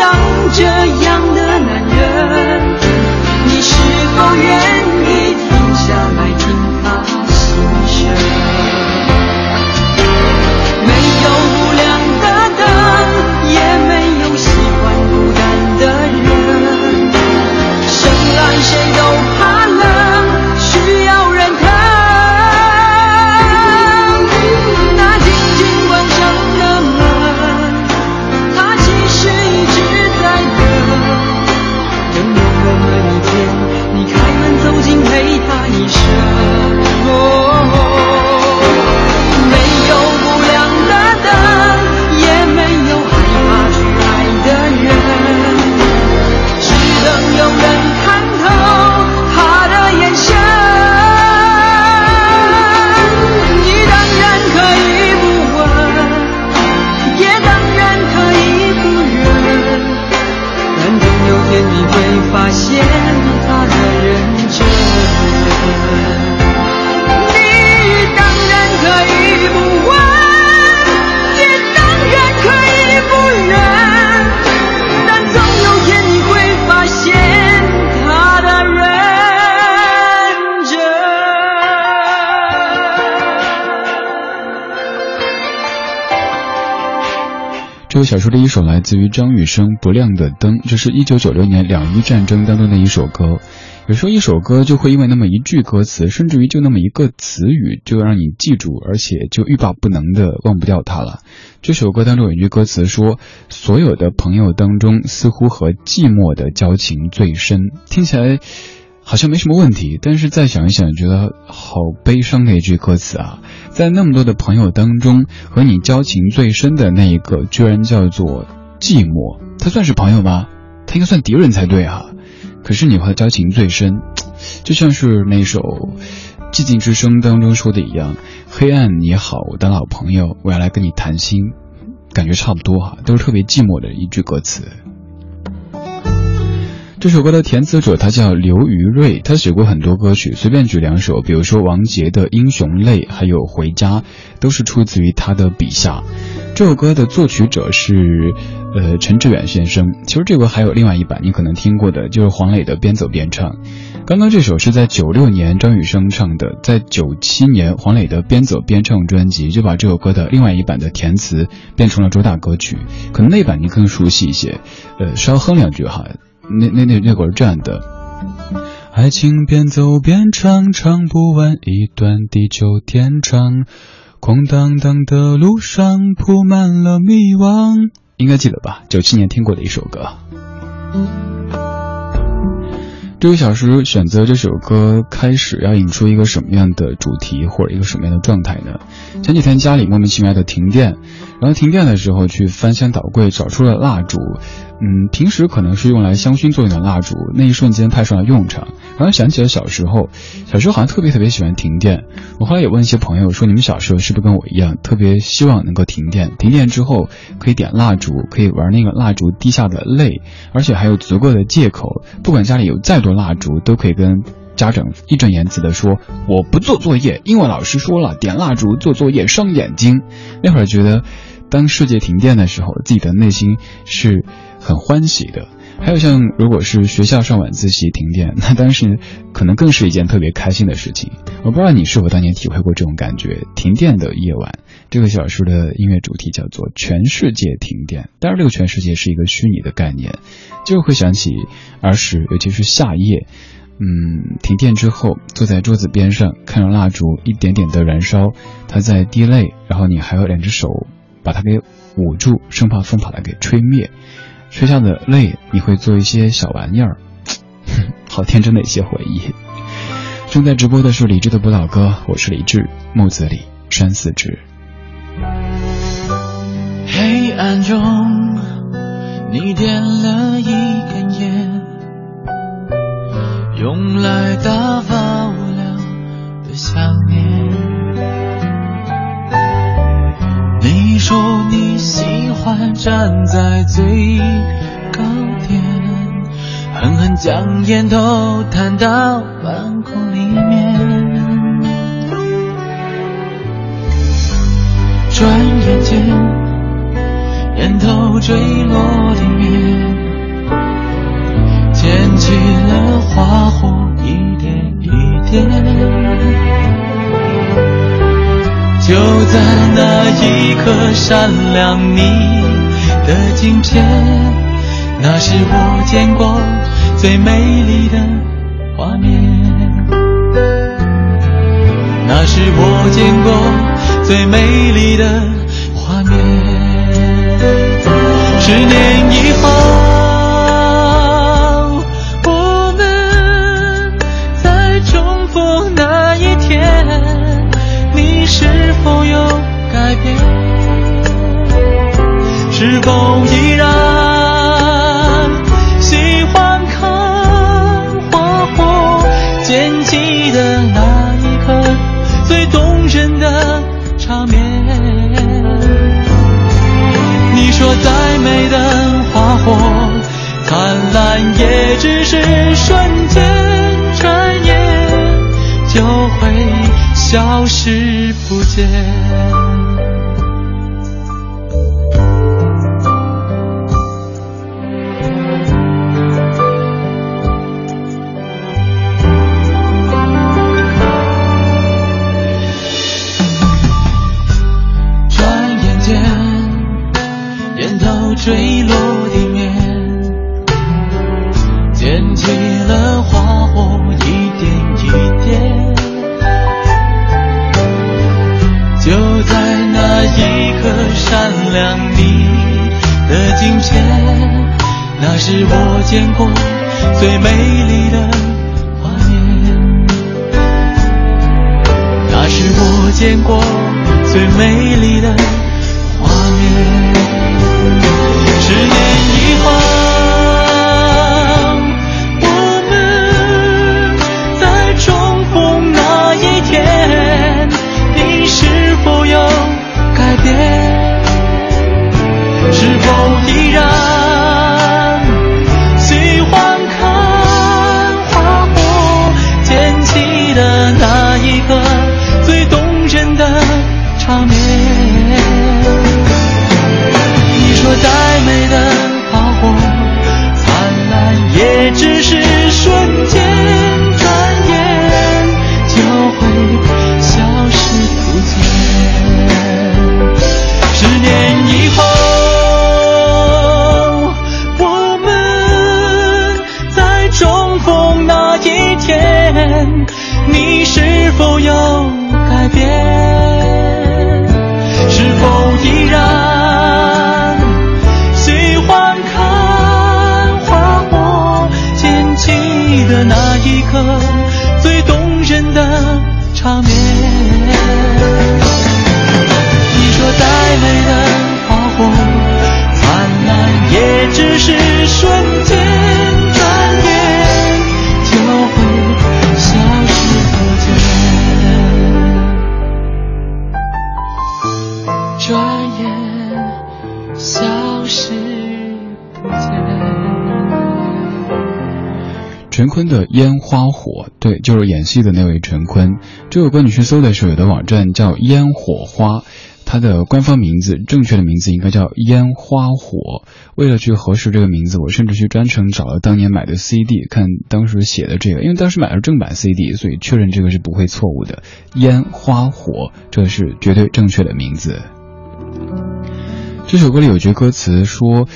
像这样的男人。你是否愿小说的一首来自于张雨生《不亮的灯》，这是一九九六年两伊战争当中的一首歌。有时候一首歌就会因为那么一句歌词，甚至于就那么一个词语，就让你记住，而且就欲罢不能的忘不掉它了。这首歌当中有一句歌词说：“所有的朋友当中，似乎和寂寞的交情最深。”听起来好像没什么问题，但是再想一想，觉得好悲伤的一句歌词啊！在那么多的朋友当中，和你交情最深的那一个，居然叫做寂寞。他算是朋友吗？他应该算敌人才对啊！可是你和他交情最深，就像是那首《寂静之声》当中说的一样：“黑暗你好，我的老朋友，我要来跟你谈心。”感觉差不多哈，都是特别寂寞的一句歌词。这首歌的填词者他叫刘余瑞，他写过很多歌曲，随便举两首，比如说王杰的《英雄泪》，还有《回家》，都是出自于他的笔下。这首歌的作曲者是。呃，陈志远先生，其实这个还有另外一版，你可能听过的，就是黄磊的《边走边唱》。刚刚这首是在九六年张雨生唱的，在九七年黄磊的《边走边唱》专辑就把这首歌的另外一版的填词变成了主打歌曲，可能那版你更熟悉一些。呃，稍哼两句哈，那那那那会儿这样的：爱情边走边唱，唱不完一段地久天长，空荡荡的路上铺满了迷惘。应该记得吧？九七年听过的一首歌。这个小时选择这首歌开始要引出一个什么样的主题或者一个什么样的状态呢？前几天家里莫名其妙的停电，然后停电的时候去翻箱倒柜找出了蜡烛。嗯，平时可能是用来香薰作用的蜡烛，那一瞬间派上了用场。然后想起了小时候，小时候好像特别特别喜欢停电。我后来也问一些朋友说，你们小时候是不是跟我一样，特别希望能够停电？停电之后可以点蜡烛，可以玩那个蜡烛滴下的泪，而且还有足够的借口，不管家里有再多蜡烛，都可以跟家长义正言辞的说，我不做作业，因为老师说了，点蜡烛做作业伤眼睛。那会儿觉得，当世界停电的时候，自己的内心是。很欢喜的，还有像如果是学校上晚自习停电，那当时可能更是一件特别开心的事情。我不知道你是否当年体会过这种感觉。停电的夜晚，这个小说的音乐主题叫做“全世界停电”，当然这个全世界是一个虚拟的概念，就会想起儿时，尤其是夏夜，嗯，停电之后坐在桌子边上，看着蜡烛一点点的燃烧，它在滴泪，然后你还有两只手把它给捂住，生怕风把它给吹灭。睡下的累，你会做一些小玩意儿，好天真的一些回忆。正在直播的是李志的不老歌，我是李志，木子李，山寺志。黑暗中，你点了一根烟，用来打发无聊的想念。你说你喜欢站在最高点，狠狠将烟头弹到半空里面。转眼间，烟头坠落地面，溅起了花火，一点一点。就在那一刻闪亮你的镜片，那是我见过最美丽的画面，那是我见过最美丽的画面。十年以后。是否依然喜欢看花火溅起的那一刻最动人的场面？你说再美的花火灿烂也只是瞬间，转眼就会消失不见。的镜片，那是我见过最美丽的画面，那是我见过最美丽的烟花火，对，就是演戏的那位陈坤。这首歌你去搜的时候，有的网站叫烟火花，它的官方名字正确的名字应该叫烟花火。为了去核实这个名字，我甚至去专程找了当年买的 CD，看当时写的这个，因为当时买的正版 CD，所以确认这个是不会错误的。烟花火，这是绝对正确的名字。这首歌里有句歌词说。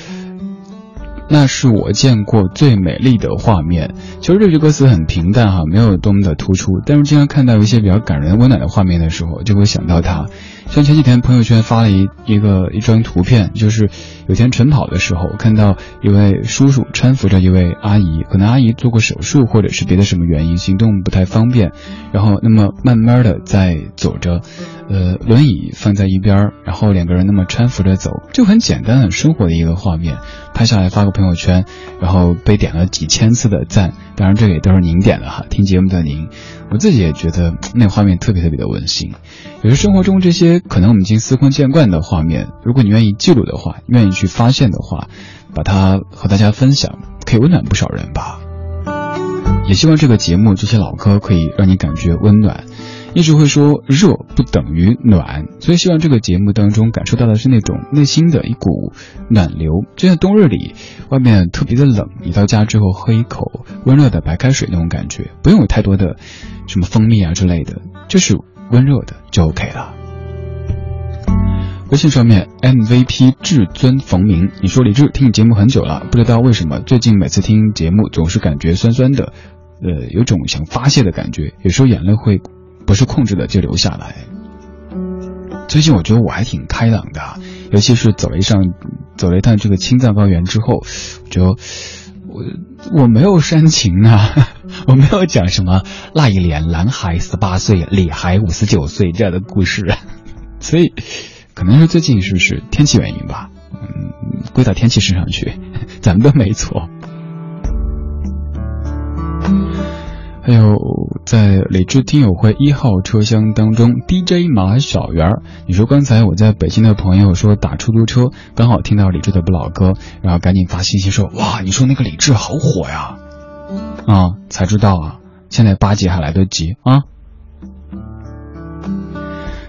那是我见过最美丽的画面。其实这句歌词很平淡哈，没有多么的突出，但是经常看到一些比较感人、温暖的画面的时候，就会想到它。像前几天朋友圈发了一一个一张图片，就是有天晨跑的时候，看到一位叔叔搀扶着一位阿姨，可能阿姨做过手术或者是别的什么原因，行动不太方便，然后那么慢慢的在走着。呃，轮椅放在一边，然后两个人那么搀扶着走，就很简单、很生活的一个画面，拍下来发个朋友圈，然后被点了几千次的赞。当然，这也都是您点的哈，听节目的您，我自己也觉得那画面特别特别的温馨。有时生活中这些可能我们已经司空见惯的画面，如果你愿意记录的话，愿意去发现的话，把它和大家分享，可以温暖不少人吧。也希望这个节目这些老歌可以让你感觉温暖。一直会说热不等于暖，所以希望这个节目当中感受到的是那种内心的一股暖流。就像冬日里外面特别的冷，你到家之后喝一口温热的白开水那种感觉，不用有太多的什么蜂蜜啊之类的，就是温热的就 OK 了。微信上面 MVP 至尊冯明，你说李志听你节目很久了，不知道为什么最近每次听节目总是感觉酸酸的，呃，有种想发泄的感觉，有时候眼泪会。不是控制的就留下来。最近我觉得我还挺开朗的，尤其是走了一上，走了一趟这个青藏高原之后，就我我没有煽情啊，我没有讲什么那一年男孩十八岁，女孩五十九岁这样的故事，所以可能是最近是不是天气原因吧？嗯，归到天气身上去，咱们都没错。还有在理智听友会一号车厢当中，DJ 马小圆，你说刚才我在北京的朋友说打出租车，刚好听到李志的不老歌，然后赶紧发信息说，哇，你说那个李志好火呀，啊，才知道啊，现在八级还来得及啊。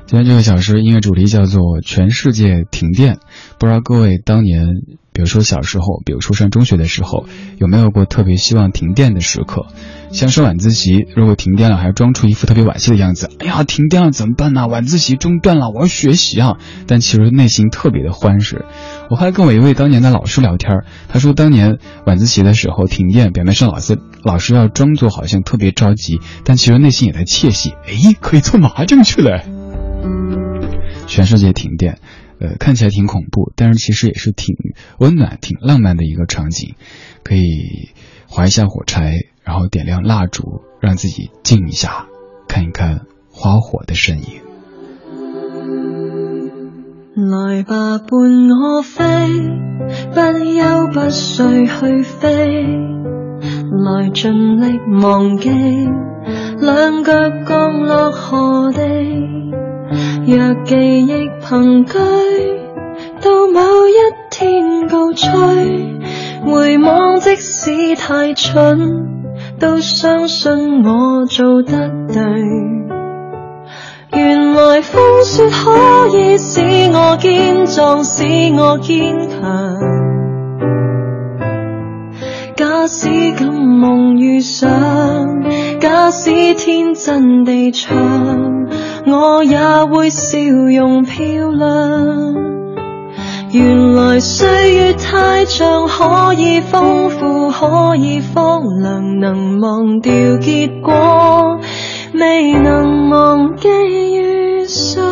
今天这个小时音乐主题叫做全世界停电，不知道各位当年。比如说小时候，比如说上中学的时候，有没有过特别希望停电的时刻？像上晚自习，如果停电了，还要装出一副特别惋惜的样子。哎呀，停电了怎么办呢？晚自习中断了，我要学习啊！但其实内心特别的欢实。我还跟我一位当年的老师聊天，他说当年晚自习的时候停电，表面上老师老师要装作好像特别着急，但其实内心也在窃喜。哎，可以做麻将去了。全世界停电。呃，看起来挺恐怖，但是其实也是挺温暖、挺浪漫的一个场景。可以划一下火柴，然后点亮蜡烛，让自己静一下，看一看花火的身影。来吧，伴我飞，不休不睡去飞，来尽力忘记，两脚降落何地？若记忆凭据，到某一天告吹，回望即使太蠢，都相信我做得对。原来风雪可以使我坚壮，使我坚强。假使敢梦遇上，假使天真地唱，我也会笑容漂亮。原来岁月太长，可以丰富，可以荒凉，能忘掉结果。未能忘记遇上。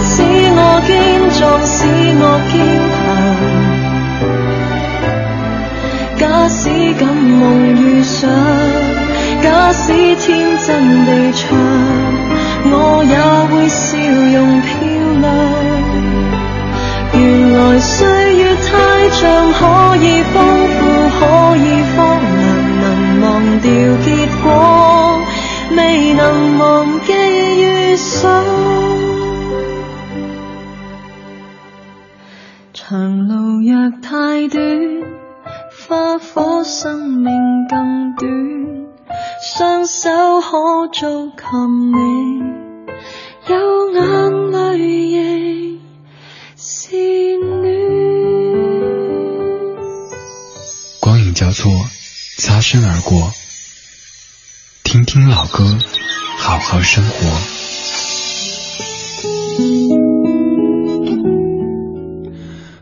使我坚壮，使我坚强。假使敢梦遇上，假使天真地唱。做擦身而过，听听老歌，好好生活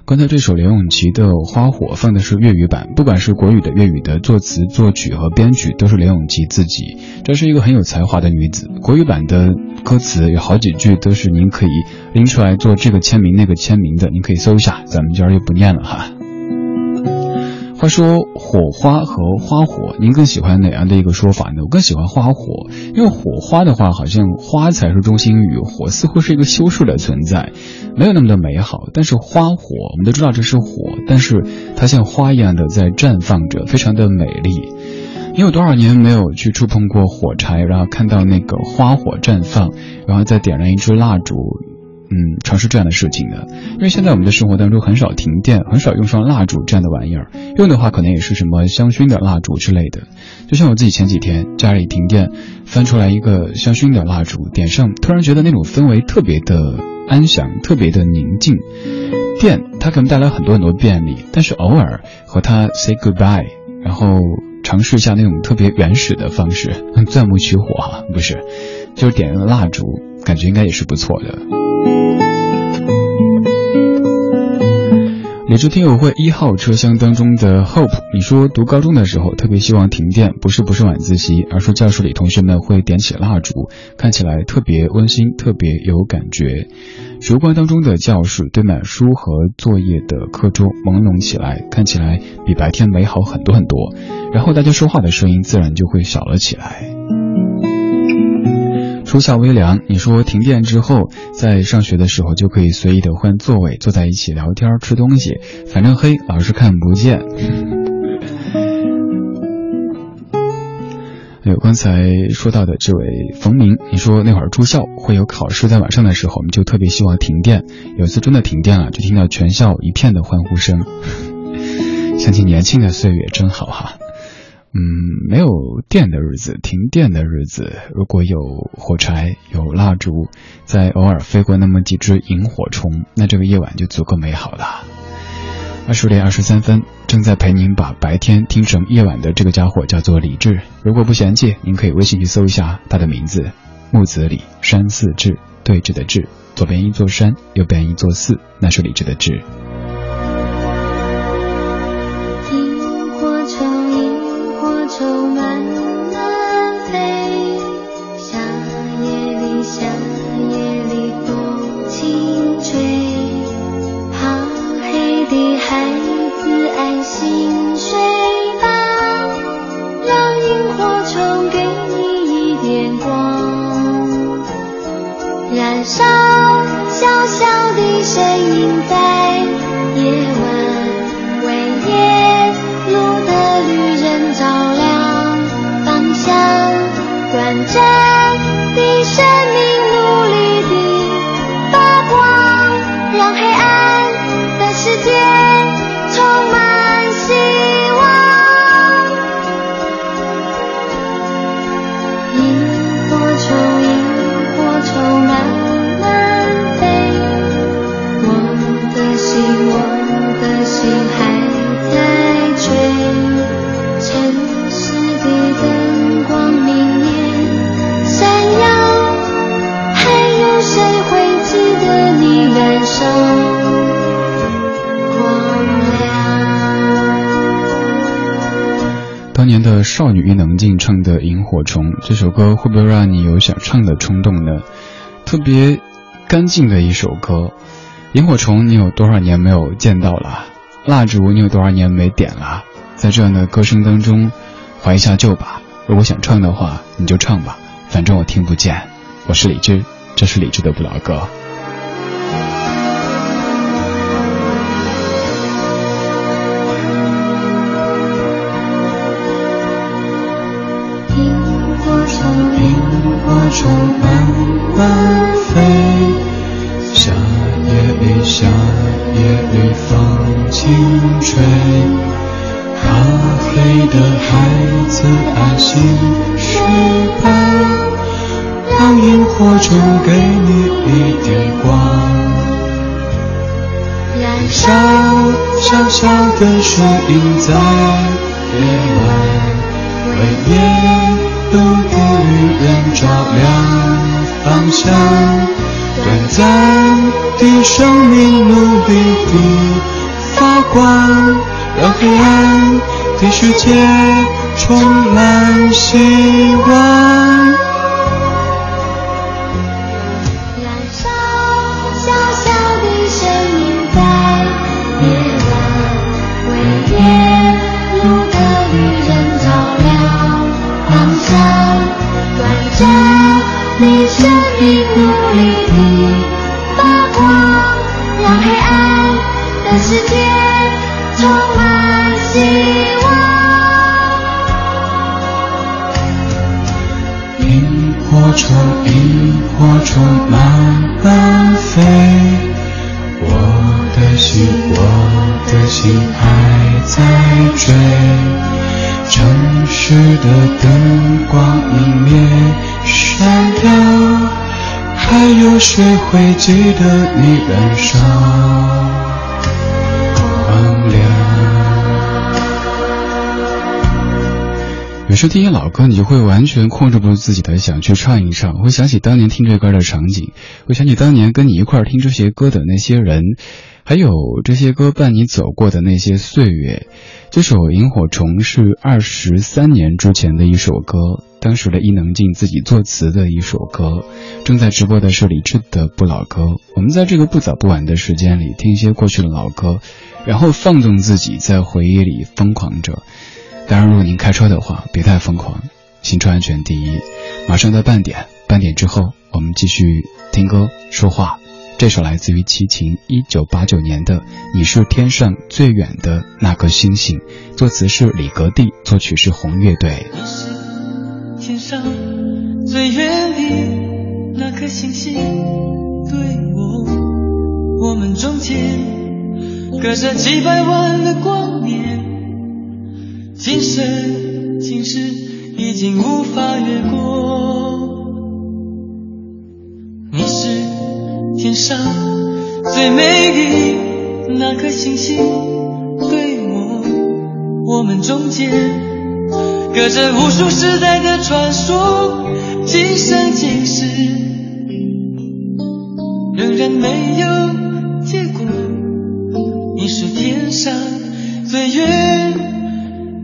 刚才这首刘咏琪的《花火》放的是粤语版，不管是国语的、粤语的，作词、作曲和编曲都是刘咏琪自己。这是一个很有才华的女子。国语版的歌词有好几句都是您可以拎出来做这个签名、那个签名的，您可以搜一下，咱们今儿就不念了哈。话说火花和花火，您更喜欢哪样的一个说法呢？我更喜欢花火，因为火花的话，好像花才是中心语，火似乎是一个修饰的存在，没有那么的美好。但是花火，我们都知道这是火，但是它像花一样的在绽放着，非常的美丽。你有多少年没有去触碰过火柴，然后看到那个花火绽放，然后再点燃一支蜡烛？嗯，尝试这样的事情的，因为现在我们的生活当中很少停电，很少用上蜡烛这样的玩意儿，用的话可能也是什么香薰的蜡烛之类的。就像我自己前几天家里停电，翻出来一个香薰的蜡烛，点上，突然觉得那种氛围特别的安详，特别的宁静。电它可能带来很多很多便利，但是偶尔和它 say goodbye，然后尝试一下那种特别原始的方式，钻木取火哈，不是，就是点个蜡烛，感觉应该也是不错的。理智听友会一号车厢当中的 Hope，你说读高中的时候特别希望停电，不是不是晚自习，而是教室里同学们会点起蜡烛，看起来特别温馨，特别有感觉。烛光当中的教室堆满书和作业的课桌，朦胧起来，看起来比白天美好很多很多。然后大家说话的声音自然就会小了起来。初夏微凉，你说停电之后，在上学的时候就可以随意的换座位，坐在一起聊天吃东西，反正黑，老师看不见。有刚才说到的这位冯明，你说那会儿住校会有考试，在晚上的时候，我们就特别希望停电。有一次真的停电了，就听到全校一片的欢呼声。想起年轻的岁月真好哈。嗯，没有电的日子，停电的日子，如果有火柴、有蜡烛，再偶尔飞过那么几只萤火虫，那这个夜晚就足够美好了。二十点二十三分，正在陪您把白天听成夜晚的这个家伙叫做李志。如果不嫌弃，您可以微信去搜一下他的名字：木子李，山寺志，对峙的志，左边一座山，右边一座寺，那是李志的志。day. 少女伊能静唱的《萤火虫》这首歌，会不会让你有想唱的冲动呢？特别干净的一首歌，萤火虫你有多少年没有见到了？蜡烛你有多少年没点了？在这样的歌声当中，怀一下旧吧。如果想唱的话，你就唱吧，反正我听不见。我是李志，这是李志的不老歌。小小的树荫在夜晚，为夜。路的旅人照亮方向，短暂的生命努力地发光，让黑暗的世界充满希望。会记得你燃烧光亮？有时听一老歌，你就会完全控制不住自己的想去唱一唱。会想起当年听这歌的场景，会想起当年跟你一块听这些歌的那些人，还有这些歌伴你走过的那些岁月。这首《萤火虫》是二十三年之前的一首歌。当时的伊能静自己作词的一首歌，正在直播的是李志的不老歌。我们在这个不早不晚的时间里听一些过去的老歌，然后放纵自己在回忆里疯狂着。当然，如果您开车的话，别太疯狂，行车安全第一。马上到半点，半点之后，我们继续听歌说话。这首来自于齐秦，一九八九年的《你是天上最远的那颗星星》，作词是李格弟，作曲是红乐队。天上最远的那颗星星，对我，我们中间隔着几百万的光年，今生今世已经无法越过。你是。天上最美的那颗星星，对我，我们中间隔着无数时代的传说，今生今世仍然没有结果。你是天上最远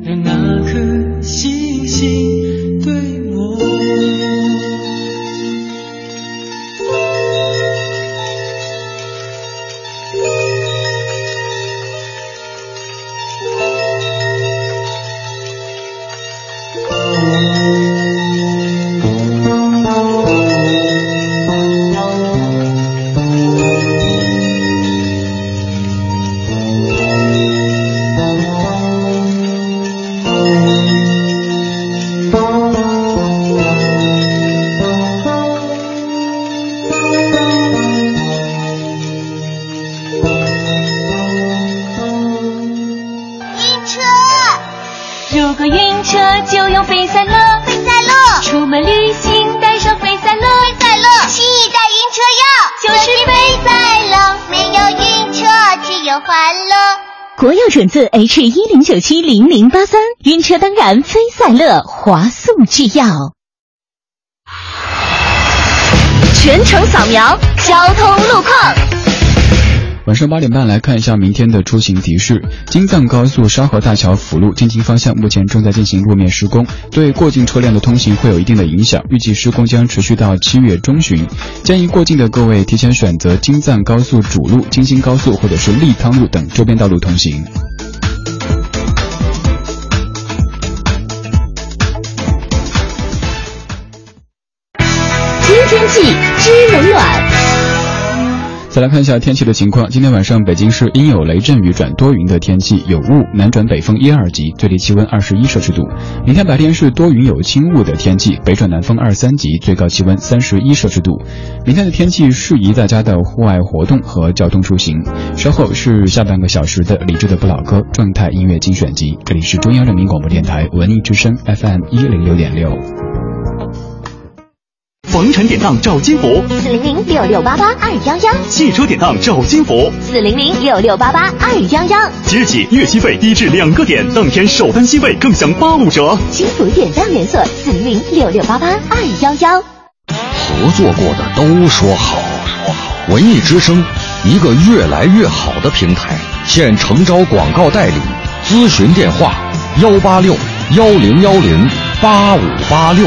的那颗星星，准字 H 一零九七零零八三，晕车当然飞赛乐，华速制药。全程扫描交通路况。晚上八点半来看一下明天的出行提示。京藏高速沙河大桥辅路进京方向目前正在进行路面施工，对过境车辆的通行会有一定的影响。预计施工将持续到七月中旬，建议过境的各位提前选择京藏高速主路、京津高速或者是利汤路等周边道路通行。知天气，知冷暖。再来看一下天气的情况。今天晚上北京市阴有雷阵雨转多云的天气，有雾，南转北风一二级，最低气温二十一摄氏度。明天白天是多云有轻雾的天气，北转南风二三级，最高气温三十一摄氏度。明天的天气适宜大家的户外活动和交通出行。稍后是下半个小时的理智的不老歌状态音乐精选集。这里是中央人民广播电台文艺之声 FM 一零六点六。房产典当找金福，四零零六六八八二幺幺；汽车典当找金福，四零零六六八八二幺幺。即日起，月息费低至两个点，当天首单息费更享八五折。金福典当连锁，四零零六六八八二幺幺。合作过的都说好，说好。文艺之声，一个越来越好的平台，现诚招广告代理，咨询电话：幺八六幺零幺零八五八六。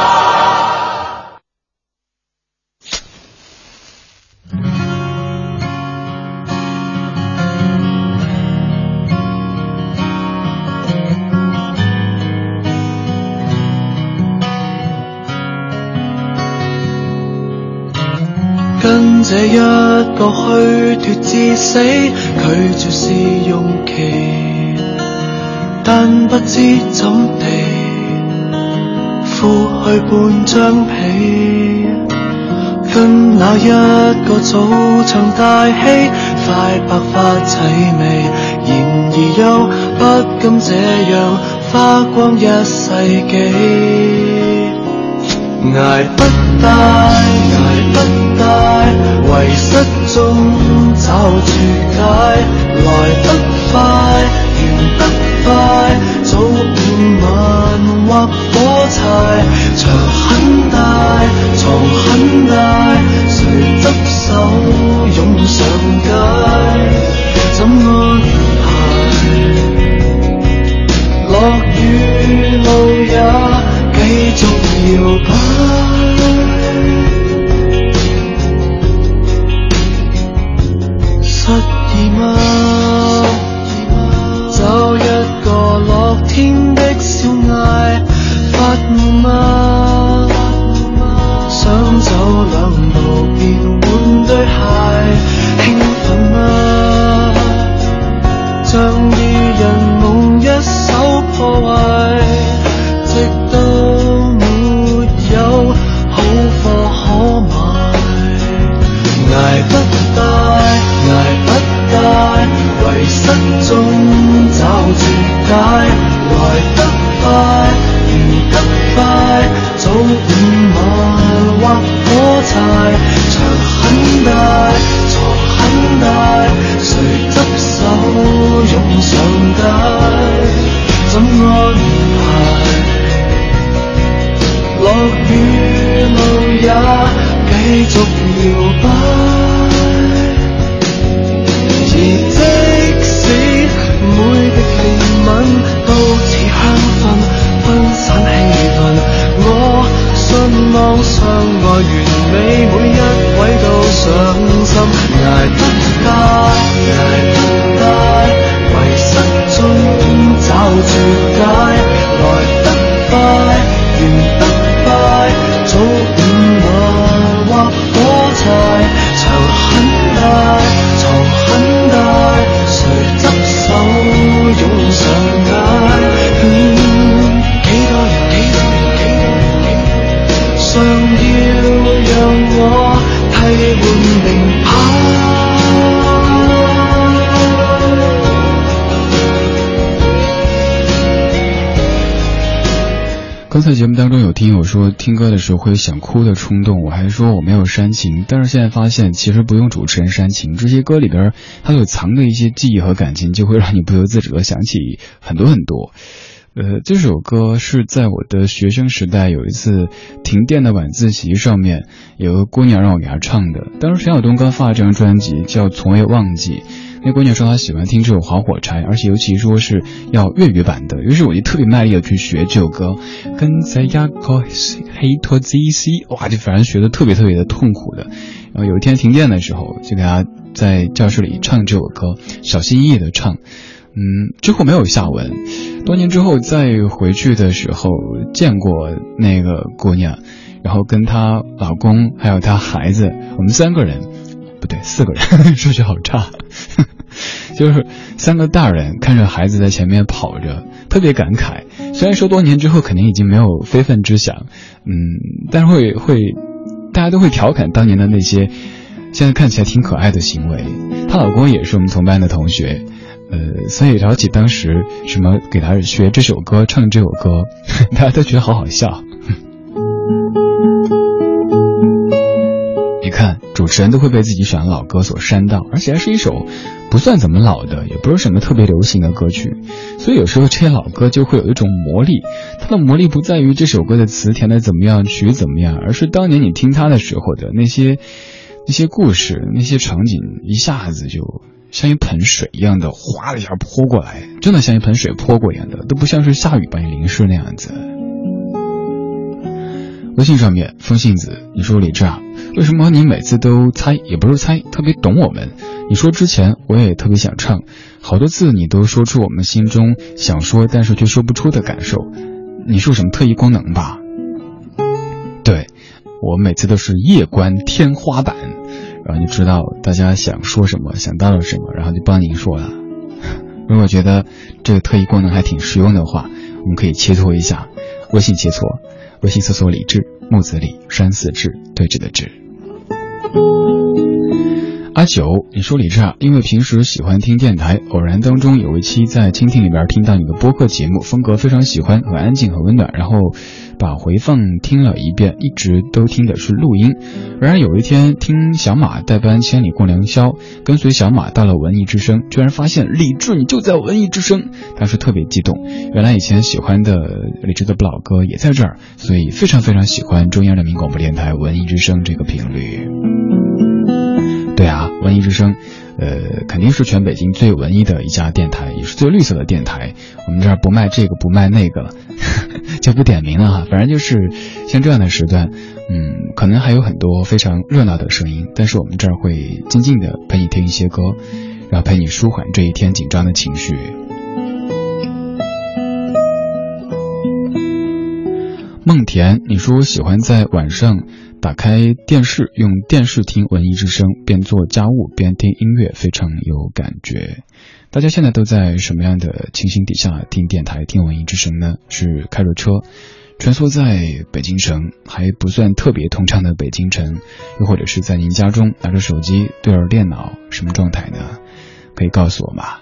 这一个虚脱至死，拒绝试用期，但不知怎地敷去半张被，跟那一个早场大戏，快白发凄美，然而又不甘这样花光一世纪。挨不大，挨不我住解来得快完得快早午晚划火柴场很大床很大谁执手涌上街怎安排落雨路也继续摇刚才节目当中有听友说听歌的时候会有想哭的冲动，我还说我没有煽情，但是现在发现其实不用主持人煽情，这些歌里边它有藏的一些记忆和感情，就会让你不由自主的想起很多很多。呃，这首歌是在我的学生时代有一次停电的晚自习上面，有个姑娘让我给她唱的。当时陈晓东刚发了这张专辑叫《从未忘记》，那姑娘说她喜欢听这首《划火柴》，而且尤其说是要粤语版的。于是我就特别卖力的去学这首歌，跟在雅克黑托 ZC，哇，就反正学的特别特别的痛苦的。然后有一天停电的时候，就给她在教室里唱这首歌，小心翼翼的唱。嗯，之后没有下文。多年之后再回去的时候，见过那个姑娘，然后跟她老公还有她孩子，我们三个人，不对，四个人，数学好差，就是三个大人看着孩子在前面跑着，特别感慨。虽然说多年之后肯定已经没有非分之想，嗯，但是会会，大家都会调侃当年的那些现在看起来挺可爱的行为。她老公也是我们同班的同学。呃，所以聊起当时什么给他学这首歌、唱这首歌，大家都觉得好好笑。看，主持人都会被自己选的老歌所煽到，而且还是一首不算怎么老的，也不是什么特别流行的歌曲。所以有时候这些老歌就会有一种魔力，它的魔力不在于这首歌的词填的怎么样、曲怎么样，而是当年你听它的时候的那些 那些故事、那些场景，一下子就。像一盆水一样的，哗的一下泼过来，真的像一盆水泼过一样的，都不像是下雨把你淋湿那样子。微信上面，风信子，你说李志啊，为什么你每次都猜，也不是猜，特别懂我们？你说之前我也特别想唱，好多次你都说出我们心中想说但是却说不出的感受，你是有什么特异功能吧？对，我每次都是夜观天花板。然后就知道大家想说什么，想到了什么，然后就帮您说了。如果觉得这个特异功能还挺实用的话，我们可以切磋一下。微信切磋，微信搜索“李志木子李山寺志对峙的志。阿九，你说李志啊，因为平时喜欢听电台，偶然当中有一期在蜻蜓里边听到你的播客节目，风格非常喜欢，很安静，很温暖，然后。把回放听了一遍，一直都听的是录音。然而有一天听小马代班《千里共良宵》，跟随小马到了文艺之声，居然发现李志你就在文艺之声，当时特别激动。原来以前喜欢的李志的不老歌也在这儿，所以非常非常喜欢中央人民广播电台文艺之声这个频率。对啊，文艺之声。呃，肯定是全北京最文艺的一家电台，也是最绿色的电台。我们这儿不卖这个，不卖那个了，就不点名了哈。反正就是像这样的时段，嗯，可能还有很多非常热闹的声音，但是我们这儿会静静的陪你听一些歌，然后陪你舒缓这一天紧张的情绪。梦田，你说我喜欢在晚上。打开电视，用电视听文艺之声，边做家务边听音乐，非常有感觉。大家现在都在什么样的情形底下听电台、听文艺之声呢？是开着车，穿梭在北京城还不算特别通畅的北京城，又或者是在您家中拿着手机对着电脑，什么状态呢？可以告诉我吗？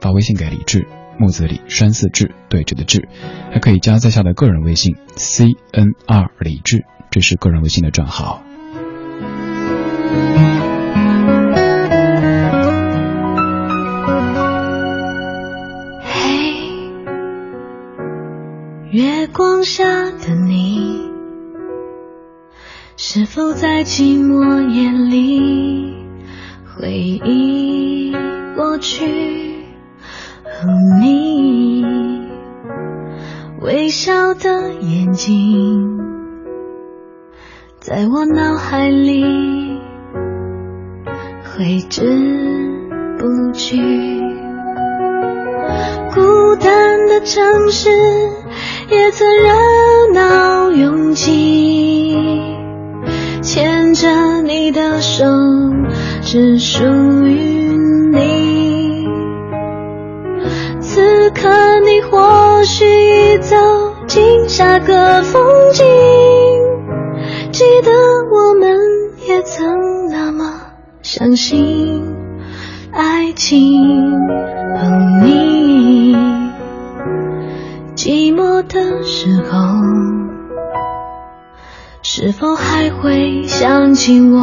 发微信给李志，木子李，山寺志，对峙的志，还可以加在下的个人微信 c n r 李志。这是个人微信的账号。嘿，月光下的你，是否在寂寞夜里回忆过去？和你微笑的眼睛，在我脑海里挥之不去。孤单的城市，也曾热闹拥挤。牵着你的手，只属于你。此刻你或许已走进下个风景，记得我们也曾那么相信爱情。和你寂寞的时候。是否还会想起我？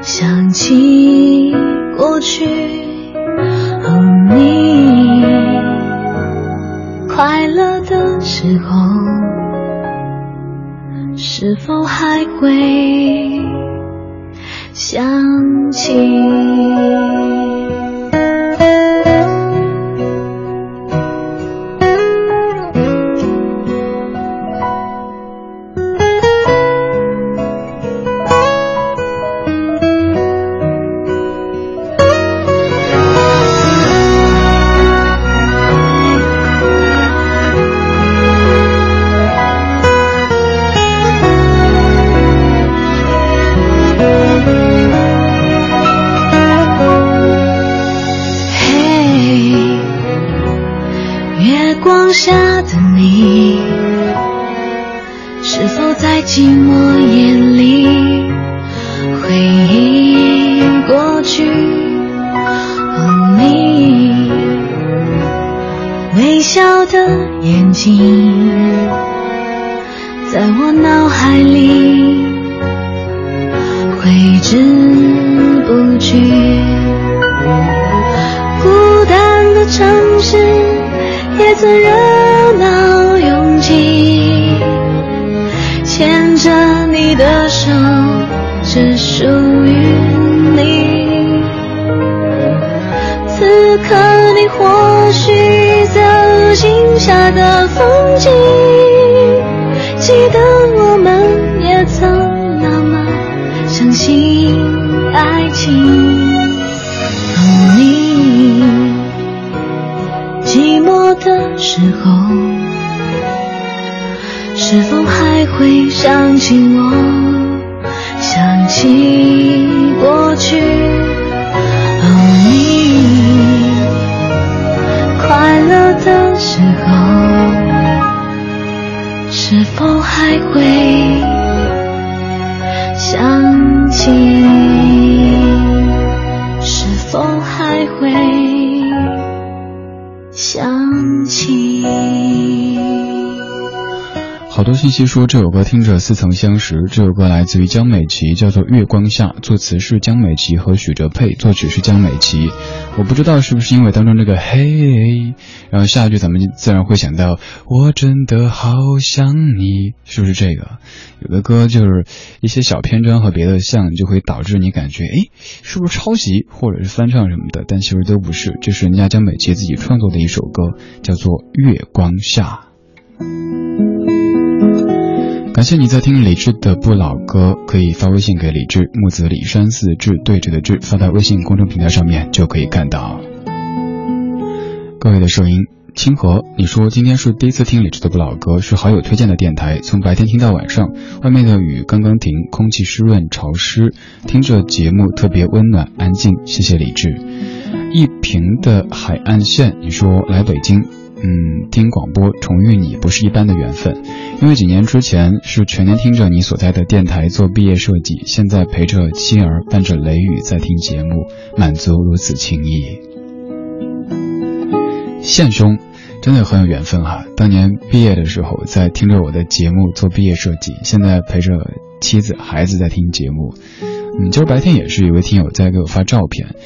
想起过去和你快乐的时候，是否还会想起？心在我脑海里挥之不去，孤单的城市也曾热。会想起我，想起过去，哦，你快乐的时候是否还会想起？是否还会想起？好多信息说这首歌听着似曾相识。这首歌来自于江美琪，叫做《月光下》，作词是江美琪和许哲佩，作曲是江美琪。我不知道是不是因为当中这个嘿，然后下一句咱们就自然会想到我真的好想你，是不是这个？有的歌就是一些小篇章和别的像，就会导致你感觉哎，是不是抄袭或者是翻唱什么的？但其实都不是，这是人家江美琪自己创作的一首歌，叫做《月光下》。感谢你在听李志的不老歌，可以发微信给李志，木子李山寺志对着的志，发到微信公众平台上面就可以看到。各位的收音，清河，你说今天是第一次听李志的不老歌，是好友推荐的电台，从白天听到晚上，外面的雨刚刚停，空气湿润潮湿，听着节目特别温暖安静，谢谢李志。一平的海岸线，你说来北京。嗯，听广播重遇你不是一般的缘分，因为几年之前是全年听着你所在的电台做毕业设计，现在陪着妻儿伴着雷雨在听节目，满足如此情谊。宪兄真的很有缘分哈，当年毕业的时候在听着我的节目做毕业设计，现在陪着妻子孩子在听节目。嗯，今儿白天也是一位听友在给我发照片，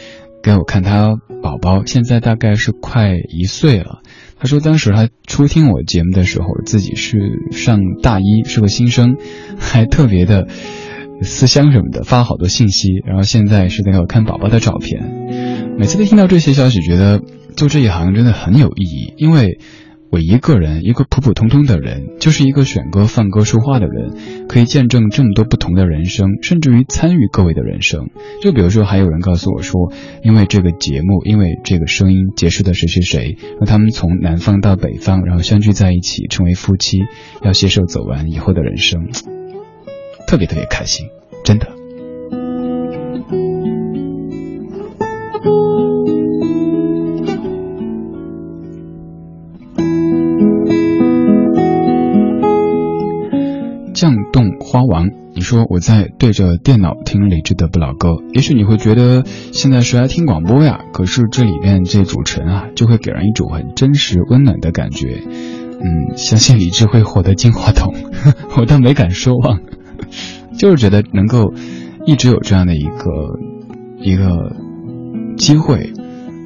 给我看他宝宝，现在大概是快一岁了。他说当时他初听我节目的时候，自己是上大一，是个新生，还特别的思乡什么的，发好多信息。然后现在是在给我看宝宝的照片。每次都听到这些消息，觉得做这一行真的很有意义，因为。我一个人，一个普普通通的人，就是一个选歌、放歌、说话的人，可以见证这么多不同的人生，甚至于参与各位的人生。就比如说，还有人告诉我说，因为这个节目，因为这个声音，结识的谁谁谁，让他们从南方到北方，然后相聚在一起，成为夫妻，要携手走完以后的人生，特别特别开心，真的。王，你说我在对着电脑听李志的不老歌，也许你会觉得现在谁来听广播呀。可是这里面这主持人啊，就会给人一种很真实温暖的感觉。嗯，相信李志会获得金话筒，我倒没敢奢望，就是觉得能够一直有这样的一个一个机会，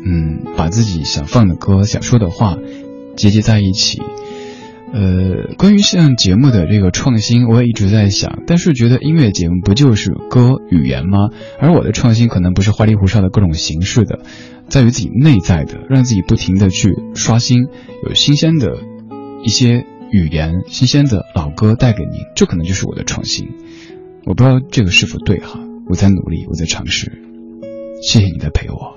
嗯，把自己想放的歌、想说的话集结在一起。呃，关于像节目的这个创新，我也一直在想，但是觉得音乐节目不就是歌语言吗？而我的创新可能不是花里胡哨的各种形式的，在于自己内在的，让自己不停的去刷新，有新鲜的一些语言，新鲜的老歌带给您，这可能就是我的创新。我不知道这个是否对哈，我在努力，我在尝试。谢谢你的陪我。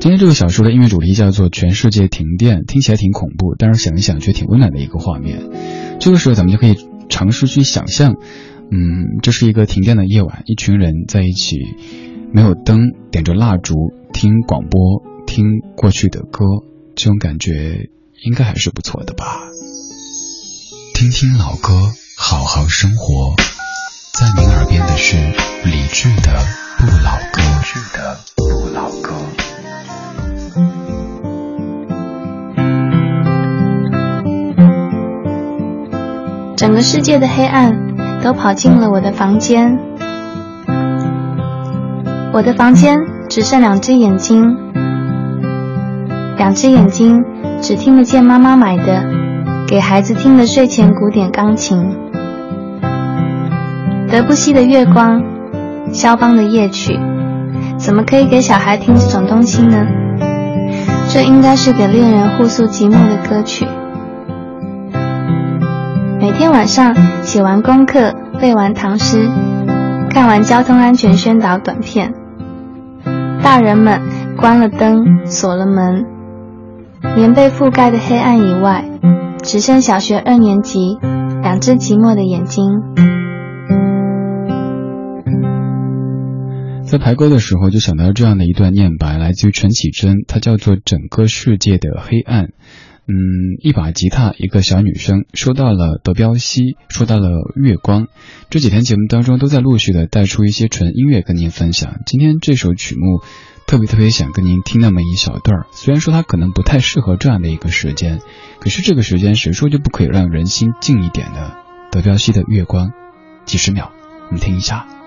今天这个小说的音乐主题叫做《全世界停电》，听起来挺恐怖，但是想一想却挺温暖的一个画面。这个时候，咱们就可以尝试去想象，嗯，这是一个停电的夜晚，一群人在一起，没有灯，点着蜡烛，听广播，听过去的歌，这种感觉应该还是不错的吧。听听老歌，好好生活，在您耳边的是理智的不老歌。整个世界的黑暗都跑进了我的房间，我的房间只剩两只眼睛，两只眼睛只听得见妈妈买的给孩子听的睡前古典钢琴，德布西的月光，肖邦的夜曲，怎么可以给小孩听这种东西呢？这应该是给恋人互诉寂寞的歌曲。每天晚上写完功课，背完唐诗，看完交通安全宣导短片，大人们关了灯，锁了门，棉被覆盖的黑暗以外，只剩小学二年级两只寂寞的眼睛。在排歌的时候，就想到这样的一段念白，来自于陈绮贞，它叫做《整个世界的黑暗》。嗯，一把吉他，一个小女生，说到了德彪西，说到了月光。这几天节目当中都在陆续的带出一些纯音乐跟您分享。今天这首曲目，特别特别想跟您听那么一小段儿。虽然说它可能不太适合这样的一个时间，可是这个时间谁说就不可以让人心静一点呢？德彪西的月光，几十秒，我们听一下。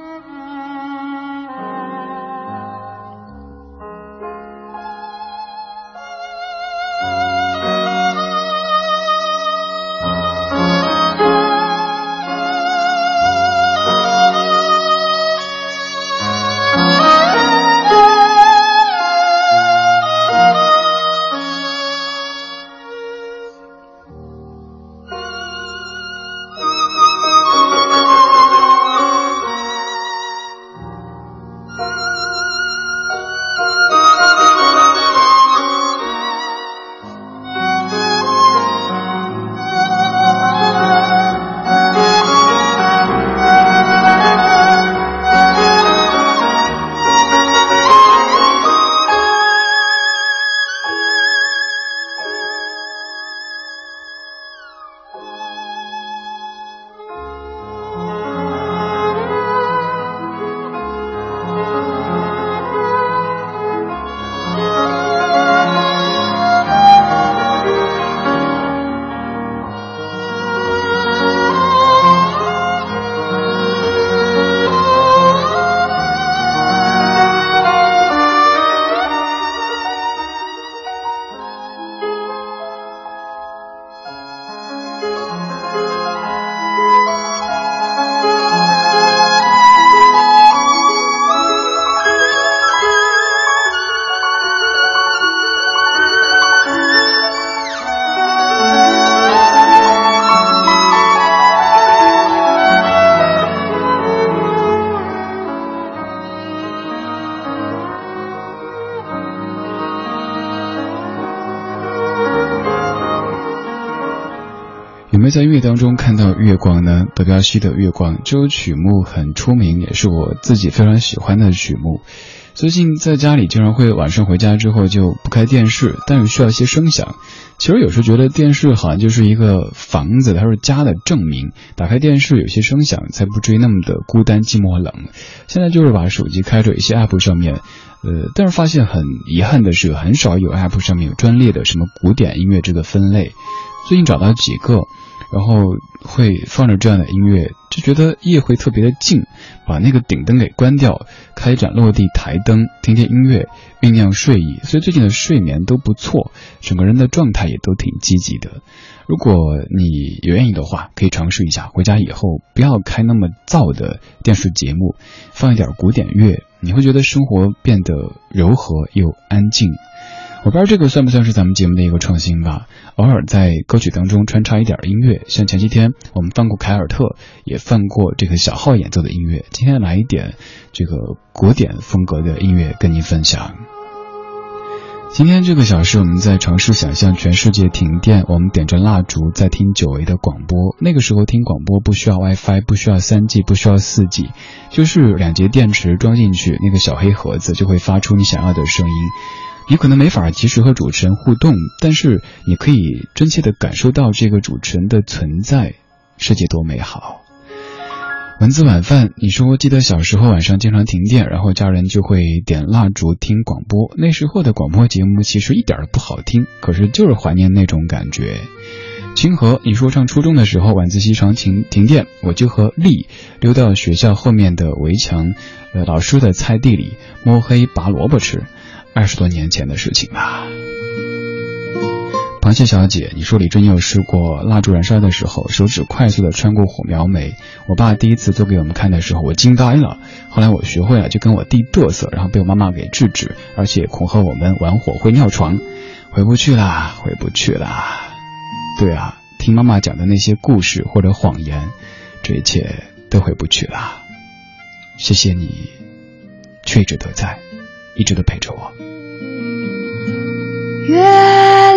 在音乐当中看到月光呢？德彪西的《月光》这首曲目很出名，也是我自己非常喜欢的曲目。最近在家里经常会晚上回家之后就不开电视，但是需要一些声响。其实有时候觉得电视好像就是一个房子，它是家的证明。打开电视有些声响，才不至于那么的孤单寂寞冷。现在就是把手机开着，一些 app 上面，呃，但是发现很遗憾的是，很少有 app 上面有专列的什么古典音乐这个分类。最近找到几个。然后会放着这样的音乐，就觉得夜会特别的静，把那个顶灯给关掉，开一盏落地台灯，听听音乐，酝酿睡意。所以最近的睡眠都不错，整个人的状态也都挺积极的。如果你有愿意的话，可以尝试一下，回家以后不要开那么燥的电视节目，放一点古典乐，你会觉得生活变得柔和又安静。我不知道这个算不算是咱们节目的一个创新吧？偶尔在歌曲当中穿插一点音乐，像前几天我们放过凯尔特，也放过这个小号演奏的音乐。今天来一点这个古典风格的音乐跟您分享。今天这个小时我们在尝试想象全世界停电，我们点着蜡烛在听久违的广播。那个时候听广播不需要 WiFi，不需要 3G，不需要 4G，就是两节电池装进去，那个小黑盒子就会发出你想要的声音。你可能没法及时和主持人互动，但是你可以真切地感受到这个主持人的存在，世界多美好。文字晚饭，你说记得小时候晚上经常停电，然后家人就会点蜡烛听广播。那时候的广播节目其实一点都不好听，可是就是怀念那种感觉。清河，你说上初中的时候晚自习常停停电，我就和丽溜到学校后面的围墙，呃，老师的菜地里摸黑拔萝卜吃。二十多年前的事情了。螃蟹小姐，你说李俊有试过蜡烛燃烧的时候，手指快速的穿过火苗没？我爸第一次做给我们看的时候，我惊呆了。后来我学会了，就跟我弟嘚瑟，然后被我妈妈给制止，而且恐吓我们玩火会尿床。回不去啦，回不去啦。对啊，听妈妈讲的那些故事或者谎言，这一切都回不去啦。谢谢你，却一直都在。一直都陪着我。月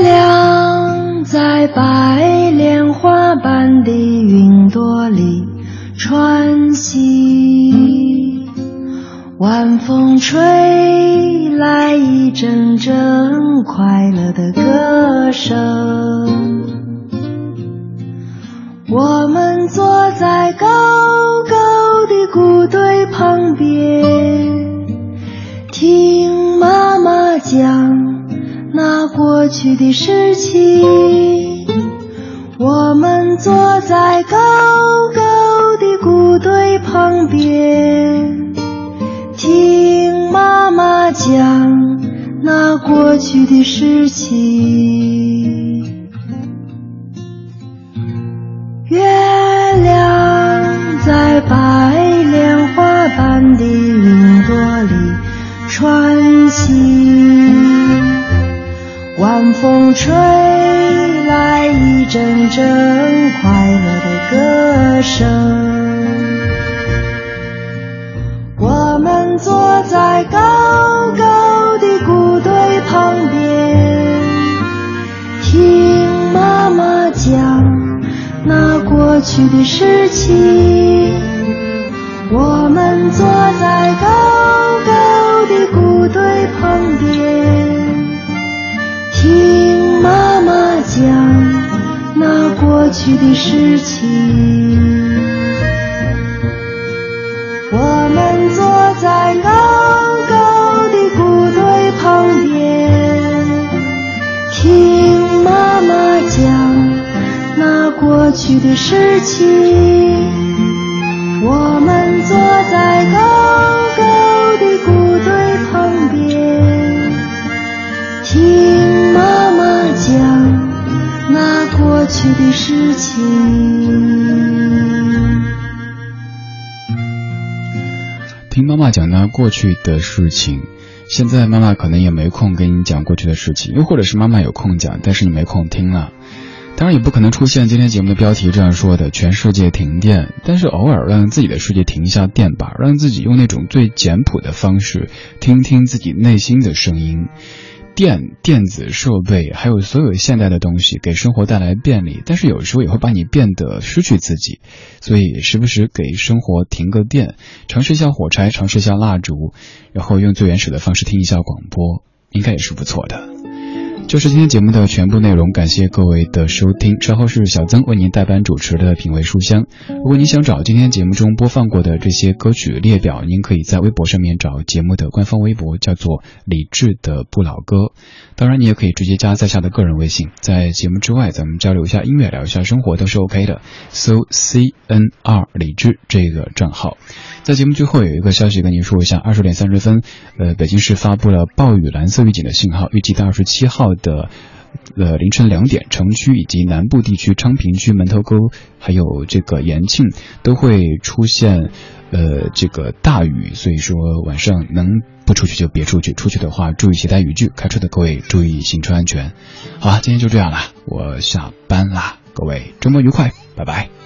亮在白莲花般的云朵里穿行，晚风吹来一阵阵快乐的歌声。我们坐在高高的谷堆旁边。讲那过去的事情，我们坐在高高的谷堆旁边，听妈妈讲那过去的事情。风吹来一阵阵快乐的歌声。我们坐在高高的谷堆旁边，听妈妈讲那过去的事情。我们坐在高高。的谷堆旁过去的事情。我们坐在高高的谷堆旁边，听妈妈讲那过去的事情。我们坐在高高的谷。妈妈讲那过去的事情，现在妈妈可能也没空跟你讲过去的事情，又或者是妈妈有空讲，但是你没空听了。当然也不可能出现今天节目的标题这样说的：全世界停电。但是偶尔让自己的世界停一下电吧，让自己用那种最简朴的方式听听自己内心的声音。电、电子设备，还有所有现代的东西，给生活带来便利，但是有时候也会把你变得失去自己。所以时不时给生活停个电，尝试一下火柴，尝试一下蜡烛，然后用最原始的方式听一下广播，应该也是不错的。就是今天节目的全部内容，感谢各位的收听。稍后是小曾为您代班主持的品味书香。如果您想找今天节目中播放过的这些歌曲列表，您可以在微博上面找节目的官方微博，叫做李志的不老歌。当然，你也可以直接加在下的个人微信，在节目之外，咱们交流一下音乐，聊一下生活都是 OK 的。搜 C N R 李志这个账号。在节目最后有一个消息跟您说一下，二十点三十分，呃，北京市发布了暴雨蓝色预警的信号，预计到二十七号。的呃凌晨两点，城区以及南部地区昌平区门头沟还有这个延庆都会出现呃这个大雨，所以说晚上能不出去就别出去，出去的话注意携带雨具，开车的各位注意行车安全。好，今天就这样了，我下班啦，各位周末愉快，拜拜。